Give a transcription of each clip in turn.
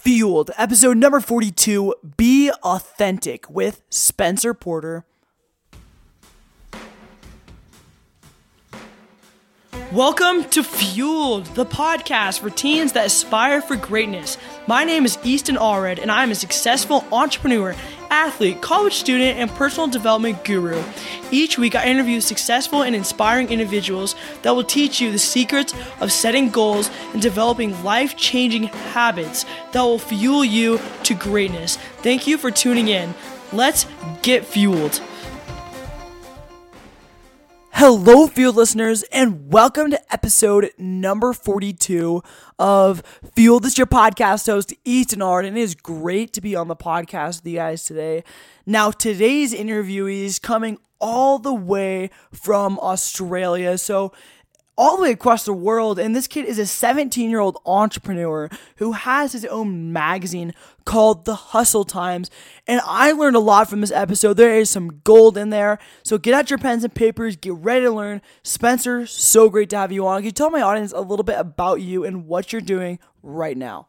Fueled, episode number 42 Be Authentic with Spencer Porter. Welcome to Fueled, the podcast for teens that aspire for greatness. My name is Easton Allred, and I am a successful entrepreneur, athlete, college student, and personal development guru. Each week, I interview successful and inspiring individuals that will teach you the secrets of setting goals and developing life changing habits that will fuel you to greatness. Thank you for tuning in. Let's get fueled. Hello, Fueled listeners, and welcome to episode number 42 of Fueled. This is your podcast host, Easton Allred, and it is great to be on the podcast with you guys today. Now, today's interviewee is coming all the way from Australia, so all the way across the world. And this kid is a 17 year old entrepreneur who has his own magazine called The Hustle Times. And I learned a lot from this episode. There is some gold in there. So get out your pens and papers, get ready to learn. Spencer, so great to have you on. Can you tell my audience a little bit about you and what you're doing right now?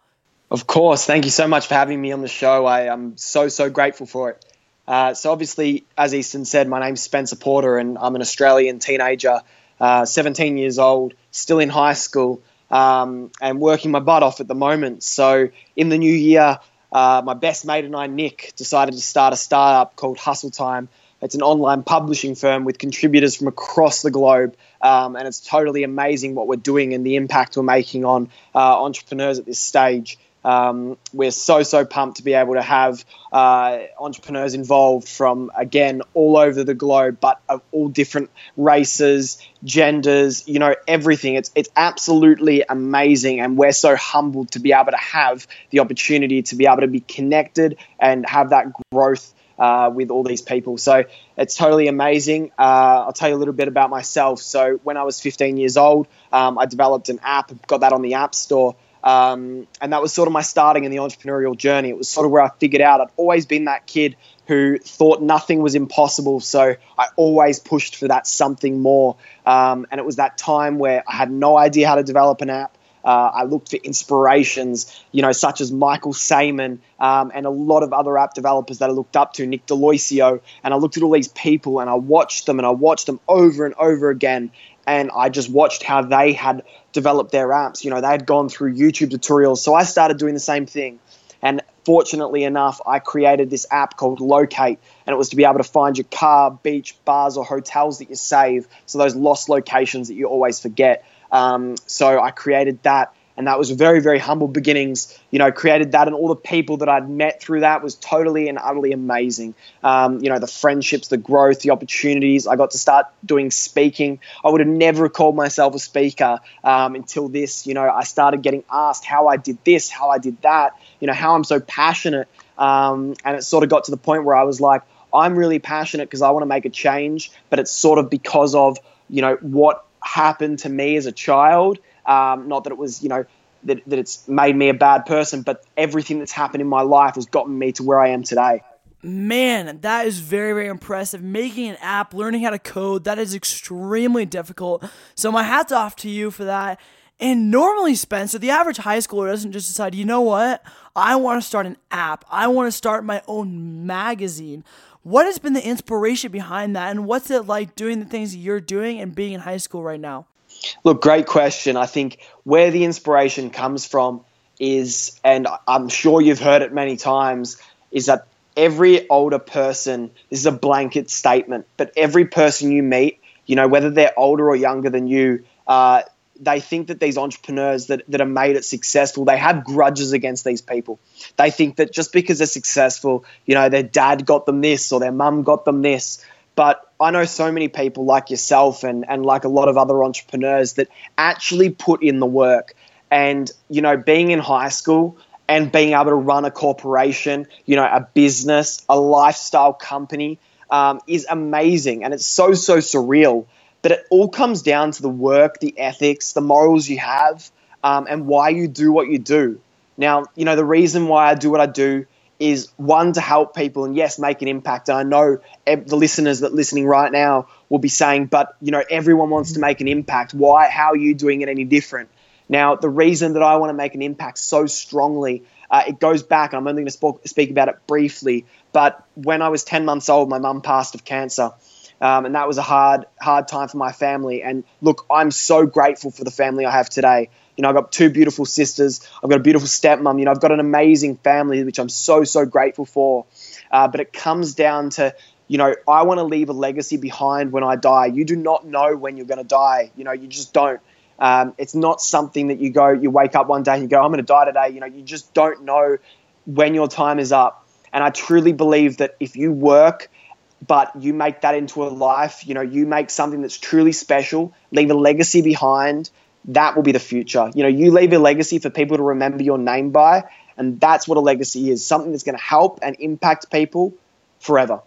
Of course. Thank you so much for having me on the show. I am so, so grateful for it. Uh, so, obviously, as Easton said, my name's Spencer Porter, and I'm an Australian teenager uh, 17 years old, still in high school, um, and working my butt off at the moment. So in the new year, uh, my best mate and I, Nick, decided to start a startup called Hustle Time. It's an online publishing firm with contributors from across the globe, um, and it's totally amazing what we're doing and the impact we're making on uh, entrepreneurs at this stage. Um, we're so so pumped to be able to have uh, entrepreneurs involved from again all over the globe, but of all different races, genders, you know, everything. It's it's absolutely amazing, and we're so humbled to be able to have the opportunity to be able to be connected and have that growth. Uh, with all these people. So it's totally amazing. Uh, I'll tell you a little bit about myself. So when I was 15 years old, um, I developed an app, got that on the App Store. Um, and that was sort of my starting in the entrepreneurial journey. It was sort of where I figured out I'd always been that kid who thought nothing was impossible. So I always pushed for that something more. Um, and it was that time where I had no idea how to develop an app. Uh, I looked for inspirations, you know, such as Michael Sayman um, and a lot of other app developers that I looked up to, Nick D'Aloisio. And I looked at all these people and I watched them and I watched them over and over again and I just watched how they had developed their apps. You know, they had gone through YouTube tutorials. So I started doing the same thing. And fortunately enough, I created this app called Locate, and it was to be able to find your car, beach, bars, or hotels that you save. So those lost locations that you always forget. Um, so I created that and that was very very humble beginnings. You know created that and all the people that i'd met through that was totally and utterly amazing. Um, you know the friendships the growth the opportunities. I got to start doing speaking. I would have never called myself a speaker um, until this. You know i started getting asked how i did this how i did that you know how i'm so passionate. Um, and it sort of got to the point where i was like i'm really passionate because i want to make a change but it's sort of because of you know what happened to me as a child um, not that it was, you know, that, that it's made me a bad person, but everything that's happened in my life has gotten me to where I am today. Man, that is very, very impressive. Making an app, learning how to code, that is extremely difficult. So, my hat's off to you for that. And normally, Spencer, the average high schooler doesn't just decide, you know what? I want to start an app. I want to start my own magazine. What has been the inspiration behind that? And what's it like doing the things you're doing and being in high school right now? Look, great question. I think where the inspiration comes from is, and I'm sure you've heard it many times, is that every older person, this is a blanket statement, but every person you meet, you know, whether they're older or younger than you, uh, they think that these entrepreneurs that, that are made it successful, they have grudges against these people. They think that just because they're successful, you know, their dad got them this or their mum got them this. But I know so many people like yourself and, and like a lot of other entrepreneurs that actually put in the work. And, you know, being in high school and being able to run a corporation, you know, a business, a lifestyle company um, is amazing. And it's so, so surreal. But it all comes down to the work, the ethics, the morals you have, um, and why you do what you do. Now, you know, the reason why I do what I do is one to help people and yes make an impact and i know the listeners that listening right now will be saying but you know everyone wants to make an impact why how are you doing it any different now the reason that i want to make an impact so strongly Uh, it goes back, I'm only going to speak about it briefly, but when I was 10 months old, my mum passed of cancer. Um, and that was a hard, hard time for my family. And look, I'm so grateful for the family I have today. You know, I've got two beautiful sisters. I've got a beautiful stepmom. You know, I've got an amazing family, which I'm so, so grateful for. Uh, but it comes down to, you know, I want to leave a legacy behind when I die. You do not know when you're going to die. You know, you just don't. Um, it's not something that you go, you wake up one day and you go, I'm going to die today. You know, you just don't know when your time is up. And I truly believe that if you work, but you make that into a life, you know, you make something that's truly special, leave a legacy behind, that will be the future. You know, you leave a legacy for people to remember your name by, and that's what a legacy is something that's going to help and impact people forever.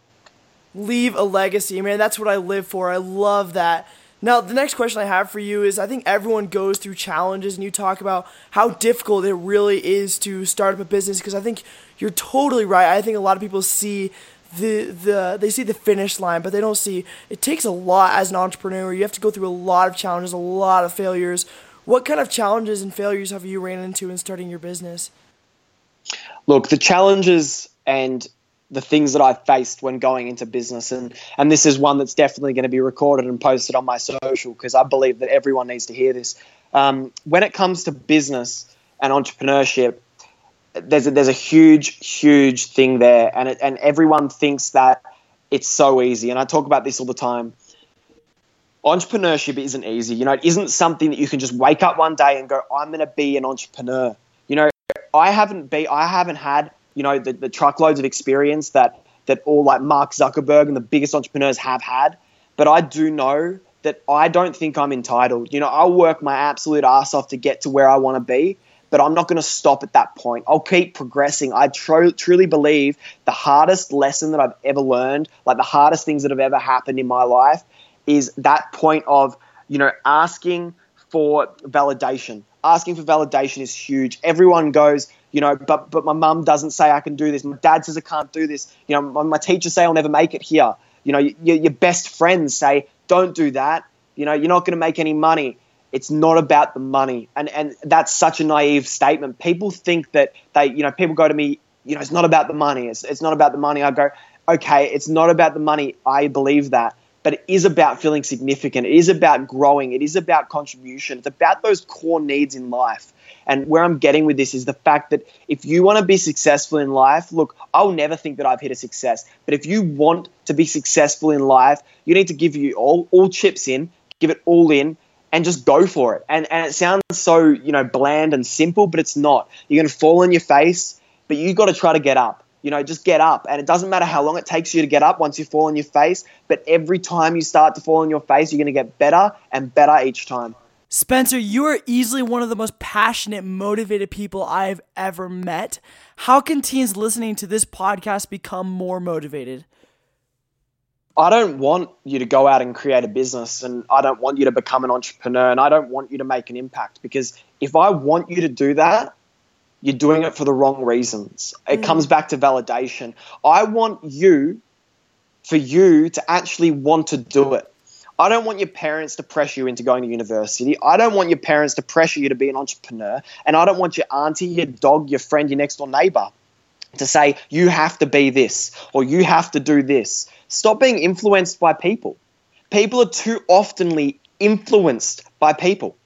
Leave a legacy, man. That's what I live for. I love that. Now, the next question I have for you is I think everyone goes through challenges, and you talk about how difficult it really is to start up a business because I think you're totally right. I think a lot of people see the the they see the finish line, but they don't see it takes a lot as an entrepreneur. You have to go through a lot of challenges, a lot of failures. What kind of challenges and failures have you ran into in starting your business? Look, the challenges and the things that I've faced when going into business. And, and this is one that's definitely going to be recorded and posted on my social because I believe that everyone needs to hear this. Um, when it comes to business and entrepreneurship, there's a, there's a huge, huge thing there. And, it, and everyone thinks that it's so easy. And I talk about this all the time. Entrepreneurship isn't easy. You know, it isn't something that you can just wake up one day and go, I'm going to be an entrepreneur. You know, I haven't be I haven't had you know the, the truckloads of experience that that all like Mark Zuckerberg and the biggest entrepreneurs have had. But I do know that I don't think I'm entitled. You know, I'll work my absolute ass off to get to where I want to be, but I'm not going to stop at that point. I'll keep progressing. I tr- truly believe the hardest lesson that I've ever learned, like the hardest things that have ever happened in my life, is that point of, you know, asking for validation. Asking for validation is huge. Everyone goes, you know, but but my mum doesn't say I can do this. My dad says I can't do this. You know, my, my teachers say I'll never make it here. You know, your, your best friends say don't do that. You know, you're not going to make any money. It's not about the money, and and that's such a naive statement. People think that they, you know, people go to me, you know, it's not about the money. It's it's not about the money. I go, okay, it's not about the money. I believe that, but it is about feeling significant. It is about growing. It is about contribution. It's about those core needs in life. And where I'm getting with this is the fact that if you want to be successful in life, look, I'll never think that I've hit a success. But if you want to be successful in life, you need to give you all all chips in, give it all in, and just go for it. And and it sounds so, you know, bland and simple, but it's not. You're gonna fall on your face, but you gotta try to get up. You know, just get up. And it doesn't matter how long it takes you to get up once you fall on your face, but every time you start to fall on your face, you're to get better and better each time. Spencer, you are easily one of the most passionate, motivated people I've ever met. How can teens listening to this podcast become more motivated? I don't want you to go out and create a business and I don't want you to become an entrepreneur and I don't want you to make an impact because if I want you to do that, you're doing it for the wrong reasons. It mm. comes back to validation. I want you, for you to actually want to do it. I don't want your parents to pressure you into going to university. I don't want your parents to pressure you to be an entrepreneur. And I don't want your auntie, your dog, your friend, your next door neighbor to say, you have to be this or you have to do this. Stop being influenced by people. People are too oftenly influenced by people.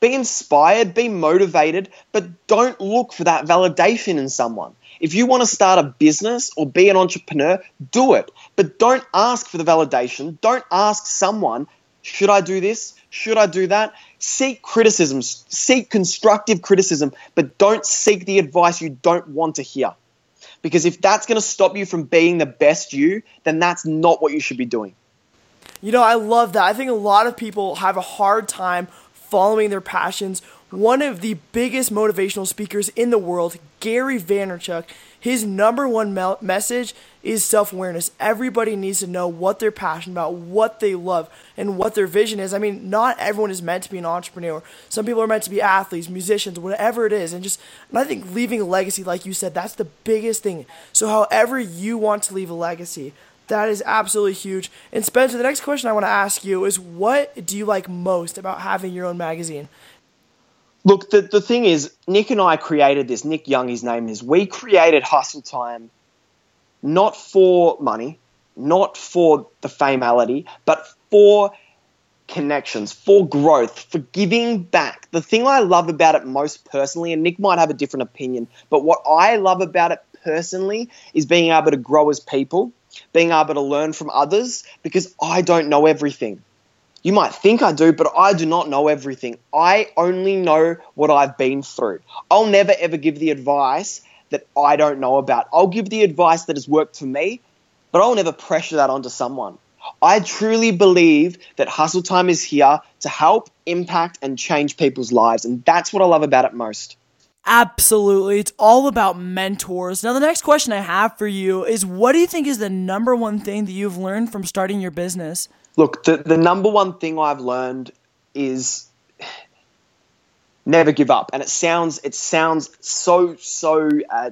Be inspired, be motivated, but don't look for that validation in someone. If you want to start a business or be an entrepreneur, do it. But don't ask for the validation. Don't ask someone, should I do this? Should I do that? Seek criticism, seek constructive criticism, but don't seek the advice you don't want to hear. Because if that's going to stop you from being the best you, then that's not what you should be doing. You know, I love that. I think a lot of people have a hard time following their passions one of the biggest motivational speakers in the world, Gary Vaynerchuk, his number one me- message is self awareness. Everybody needs to know what they're passionate about, what they love, and what their vision is. I mean, not everyone is meant to be an entrepreneur. Some people are meant to be athletes, musicians, whatever it is. And just, and I think leaving a legacy, like you said, that's the biggest thing. So, however you want to leave a legacy, that is absolutely huge. And Spencer, the next question I want to ask you is what do you like most about having your own magazine? Look, the, the thing is, Nick and I created this. Nick Young, his name is. We created Hustle Time not for money, not for the famality, but for connections, for growth, for giving back. The thing I love about it most personally, and Nick might have a different opinion, but what I love about it personally is being able to grow as people, being able to learn from others, because I don't know everything. You might think I do, but I do not know everything. I only know what I've been through. I'll never ever give the advice that I don't know about. I'll give the advice that has worked for me, but I'll never pressure that onto someone. I truly believe that Hustle Time is here to help, impact, and change people's lives. And that's what I love about it most. Absolutely. It's all about mentors. Now, the next question I have for you is what do you think is the number one thing that you've learned from starting your business? Look, the, the number one thing I've learned is never give up. And it sounds it sounds so so uh,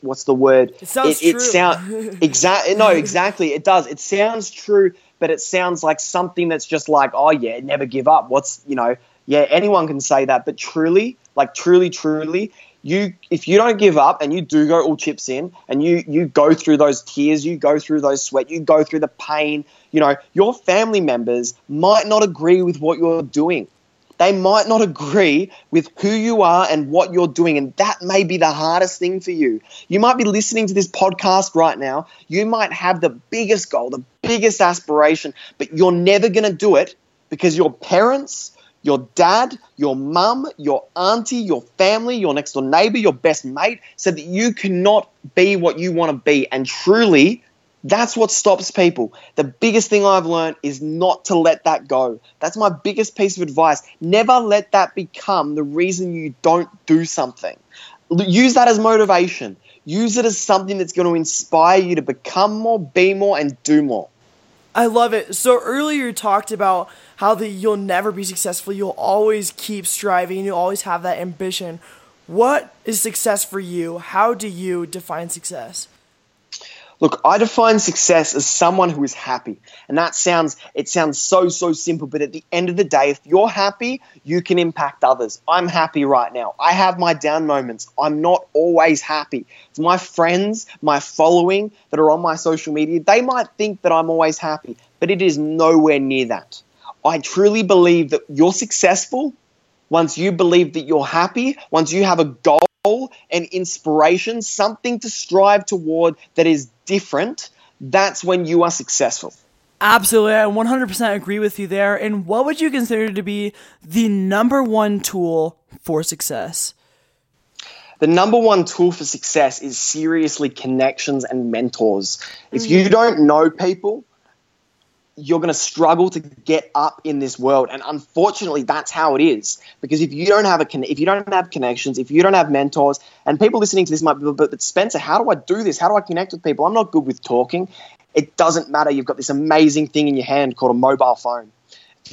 what's the word? It sounds it, true. It sound exactly no exactly it does. It sounds true, but it sounds like something that's just like oh yeah, never give up. What's you know yeah anyone can say that, but truly like truly truly you if you don't give up and you do go all chips in and you you go through those tears you go through those sweat you go through the pain you know your family members might not agree with what you're doing they might not agree with who you are and what you're doing. And that may be the hardest thing for you. You might be listening to this podcast right now. You might have the biggest goal, the biggest aspiration, but you're never going to do it because your parents, your dad, your mum, your auntie, your family, your next door neighbor, your best mate said that you cannot be what you want to be. And truly, that's what stops people. The biggest thing I've learned is not to let that go. That's my biggest piece of advice. Never let that become the reason you don't do something. Use that as motivation. Use it as something that's going to inspire you to become more, be more, and do more. I love it. So earlier you talked about how that you'll never be successful. You'll always keep striving. You'll always have that ambition. What is success for you? How do you define success? Look, I define success as someone who is happy. And that sounds it sounds so so simple, but at the end of the day, if you're happy, you can impact others. I'm happy right now. I have my down moments. I'm not always happy. It's my friends, my following that are on my social media, they might think that I'm always happy, but it is nowhere near that. I truly believe that you're successful once you believe that you're happy, once you have a goal and inspiration, something to strive toward that is different, that's when you are successful. Absolutely. I 100% agree with you there. And what would you consider to be the number one tool for success? The number one tool for success is seriously connections and mentors. If you mm. don't know people, you're going to struggle to get up in this world. And unfortunately that's how it is. Because if you don't have a if you don't have connections if you don't have mentors and people listening to this might be but spencer how do i do this? How do i connect with people? I'm not good with talking. It doesn't matter. You've got this amazing thing in your hand called a mobile phone.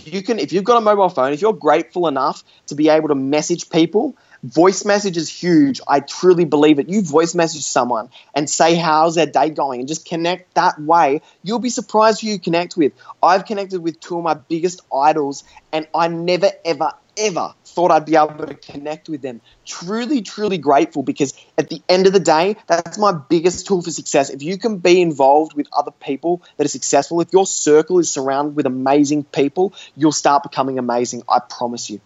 You can if you've got a mobile phone if you're grateful enough to be able to message people voice message is huge. I truly believe it. You voice message someone and say, How's their day going? and just connect that way. You'll be surprised who you connect with. I've connected with two of my biggest idols, and I never, ever, ever thought I'd be able to connect with them. Truly, truly grateful because at the end of the day, that's my biggest tool for success. If you can be involved with other people that are successful, if your circle is surrounded with amazing people, you'll start becoming amazing. I promise you.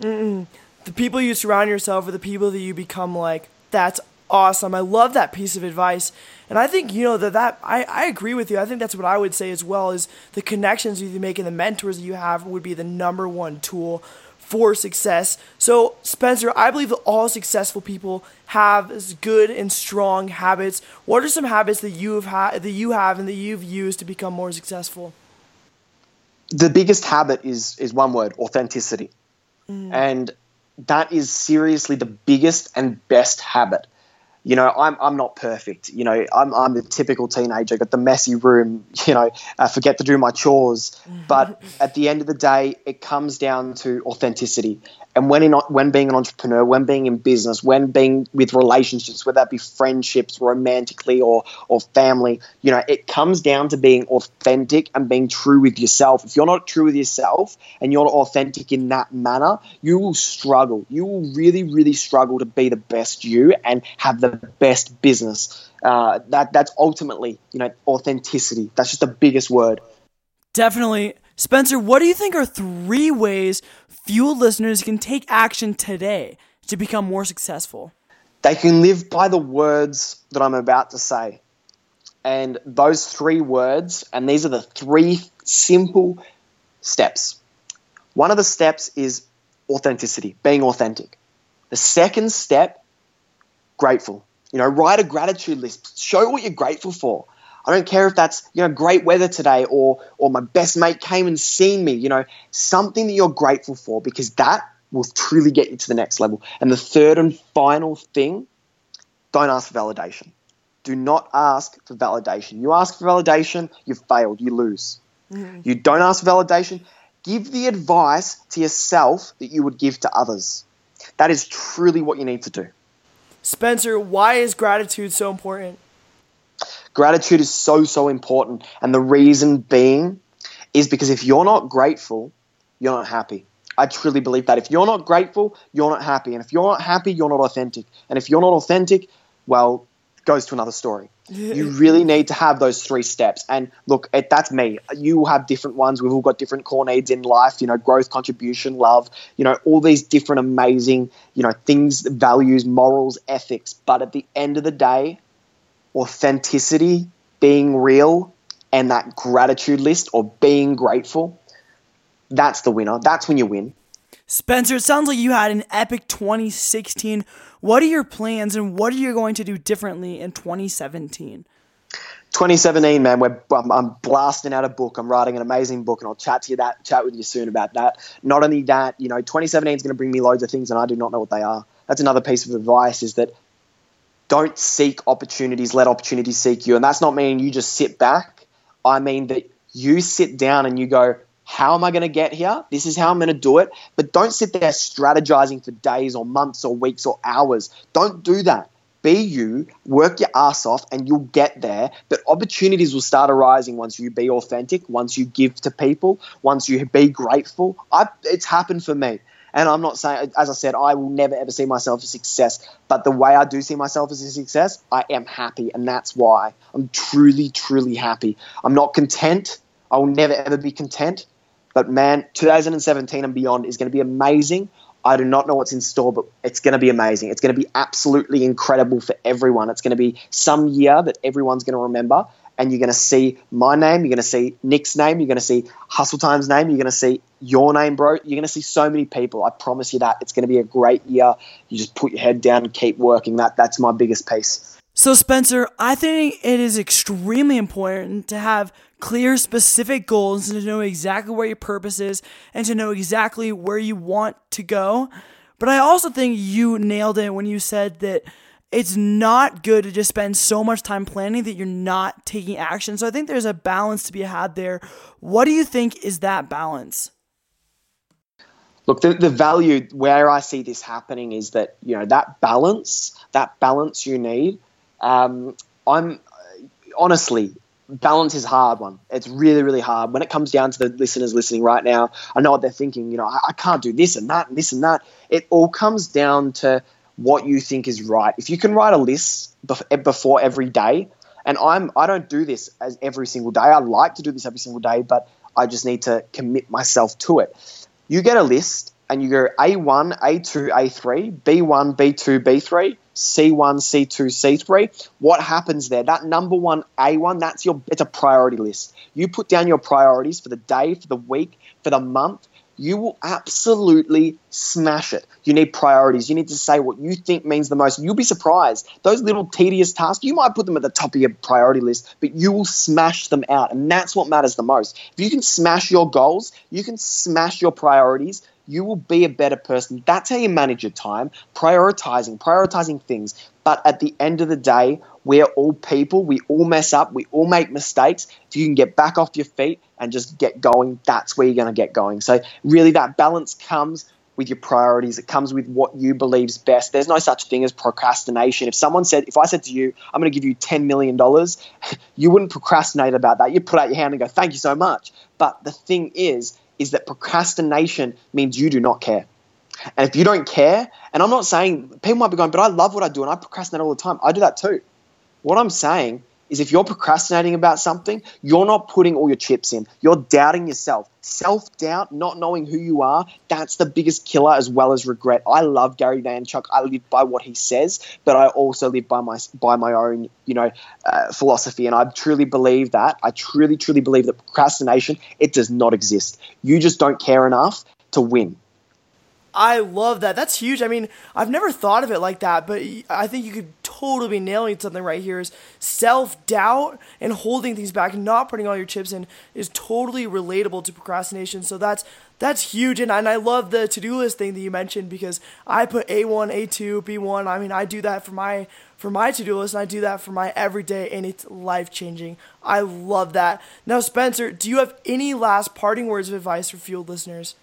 Mm-mm the people you surround yourself with, the people that you become like. That's awesome. I love that piece of advice. And I think, you know, that, that I, I agree with you. I think that's what I would say as well is the connections you make and the mentors that you have would be the number one tool for success. So, Spencer, I believe that all successful people have good and strong habits. What are some habits that you have had that you have and that you've used to become more successful? The biggest habit is is one word, authenticity. Mm. And that is seriously the biggest and best habit. You know, I'm, I'm not perfect. You know, I'm, I'm the typical teenager, got the messy room, you know, I forget to do my chores. But at the end of the day, it comes down to authenticity. And when in, when being an entrepreneur, when being in business, when being with relationships, whether that be friendships, romantically or or family, you know, it comes down to being authentic and being true with yourself. If you're not true with yourself and you're not authentic in that manner, you will struggle. You will really, really struggle to be the best you and have the best business. Uh, that that's ultimately, you know, authenticity. That's just the biggest word. Definitely. Spencer, what do you think are three ways Fuel listeners can take action today to become more successful? They can live by the words that I'm about to say. And those three words, and these are the three simple steps. One of the steps is authenticity, being authentic. The second step, grateful. You know, write a gratitude list. Show what you're grateful for. I don't care if that's you know great weather today or or my best mate came and seen me. You know something that you're grateful for because that will truly get you to the next level. And the third and final thing, don't ask for validation. Do not ask for validation. You ask for validation, you've failed. You lose. Mm-hmm. You don't ask for validation. Give the advice to yourself that you would give to others. That is truly what you need to do. Spencer, why is gratitude so important? Gratitude is so, so important. And the reason being is because if you're not grateful, you're not happy. I truly believe that. If you're not grateful, you're not happy. And if you're not happy, you're not authentic. And if you're not authentic, well, goes to another story. You really need to have those three steps. And look, it, that's me. You have different ones. We've all got different core needs in life, you know, growth, contribution, love, you know, all these different amazing, you know, things, values, morals, ethics. But at the end of the day, authenticity, being real, and that gratitude list or being grateful, that's the winner. That's when you win. Spencer, it sounds like you had an epic 2016. What are your plans and what are you going to do differently in 2017? 2017, man, we're, I'm, I'm, blasting out a book. I'm writing an amazing book, and I'll chat to you that chat with you soon about that. Not only that, you know, 2017 is going to bring me loads of things, and I do not know what they are. That's another piece of advice: is that don't seek opportunities, let opportunities seek you. And that's not meaning you just sit back. I mean that you sit down and you go, how am I going to get here? This is how I'm going to do it. But don't sit there strategizing for days or months or weeks or hours. Don't do that. Be you, work your ass off, and you'll get there. But opportunities will start arising once you be authentic, once you give to people, once you be grateful. I, it's happened for me. And I'm not saying, as I said, I will never ever see myself as success. But the way I do see myself as a success, I am happy. And that's why I'm truly, truly happy. I'm not content. I will never ever be content. But man, 2017 and beyond is going to be amazing. I do not know what's in store, but it's going to be amazing. It's going to be absolutely incredible for everyone. It's going to be some year that everyone's going to remember and you're going to see my name, you're going to see Nick's name, you're going to see Hustle Time's name, you're going to see your name, bro. You're going to see so many people. I promise you that. It's going to be a great year. You just put your head down and keep working. That that's my biggest piece. So Spencer, I think it is extremely important to have clear specific goals and to know exactly where your purpose is and to know exactly where you want to go. But I also think you nailed it when you said that it's not good to just spend so much time planning that you're not taking action. So I think there's a balance to be had there. What do you think is that balance? Look, the, the value where I see this happening is that, you know, that balance, that balance you need. Um, I'm honestly, balance is hard one. It's really, really hard. When it comes down to the listeners listening right now, I know what they're thinking. You know, I, I can't do this and that and this and that. It all comes down to what you think is right. If you can write a list before every day, and I'm I don't do this as every single day. I like to do this every single day, but I just need to commit myself to it. You get a list and you go A1, A2, A3, B1, B2, B3, C1, C2, C3. What happens there? That number one A1, that's your it's a priority list. You put down your priorities for the day, for the week, for the month, you will absolutely smash it. You need priorities. You need to say what you think means the most. You'll be surprised. Those little tedious tasks, you might put them at the top of your priority list, but you will smash them out. And that's what matters the most. If you can smash your goals, you can smash your priorities, you will be a better person. That's how you manage your time, prioritizing, prioritizing things. But at the end of the day, we're all people. We all mess up. We all make mistakes. If you can get back off your feet and just get going, that's where you're going to get going. So, really, that balance comes with your priorities. It comes with what you believe is best. There's no such thing as procrastination. If someone said, if I said to you, I'm going to give you $10 million, you wouldn't procrastinate about that. You'd put out your hand and go, thank you so much. But the thing is, is that procrastination means you do not care. And if you don't care, and I'm not saying people might be going, but I love what I do and I procrastinate all the time. I do that too. What I'm saying is if you're procrastinating about something, you're not putting all your chips in. You're doubting yourself. Self doubt, not knowing who you are, that's the biggest killer as well as regret. I love Gary Vaynerchuk. I live by what he says, but I also live by my by my own, you know, uh, philosophy. And I truly believe that. I truly, truly believe that procrastination it does not exist. You just don't care enough to win. I love that. That's huge. I mean, I've never thought of it like that, but I think you could totally be nailing something right here. Is self doubt and holding things back, not putting all your chips in, is totally relatable to procrastination. So that's that's huge, and and I love the to do list thing that you mentioned because I put A one, A two, B one. I mean, I do that for my for my to do list, and I do that for my everyday, and it's life changing. I love that. Now, Spencer, do you have any last parting words of advice for Fueled listeners?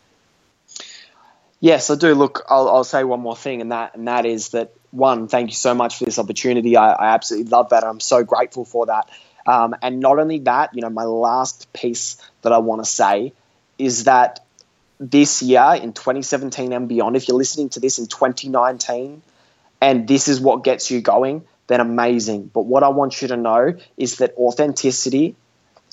Yes, I do. Look, I'll, I'll, say one more thing, and that and that is that one, thank you so much for this opportunity. I, I absolutely love that. I'm so grateful for that. Um, and not only that, you know, my last piece that I want to say is that this year in 2017 and beyond, if you're listening to this in 2019, and this is what gets you going, then amazing. But what I want you to know is that authenticity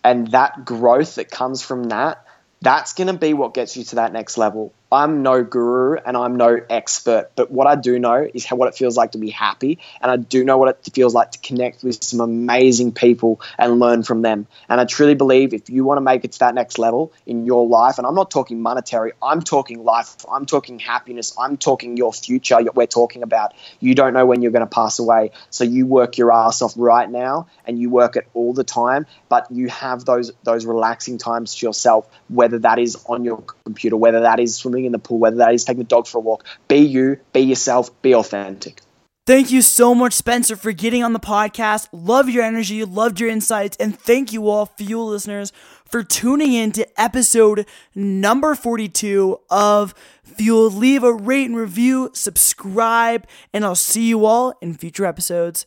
and that growth that comes from that, that's going to be what gets you to that next level. I'm no guru and I'm no expert, but what I do know is how, what it feels like to be happy, and I do know what it feels like to connect with some amazing people and learn from them. And I truly believe if you want to make it to that next level in your life, and I'm not talking monetary, I'm talking life, I'm talking happiness, I'm talking your future. We're talking about you don't know when you're going to pass away, so you work your ass off right now, and you work it all the time, but you have those those relaxing times to yourself, whether that is on your computer, whether that is swimming in the pool, whether that is taking the dog for a walk. Be you, be yourself, be authentic. Thank you so much, Spencer, for getting on the podcast. Love your energy, loved your insights, and thank you all, Fuel listeners, for tuning in to episode number 42 of Fuel. Leave a rate and review, subscribe, and I'll see you all in future episodes.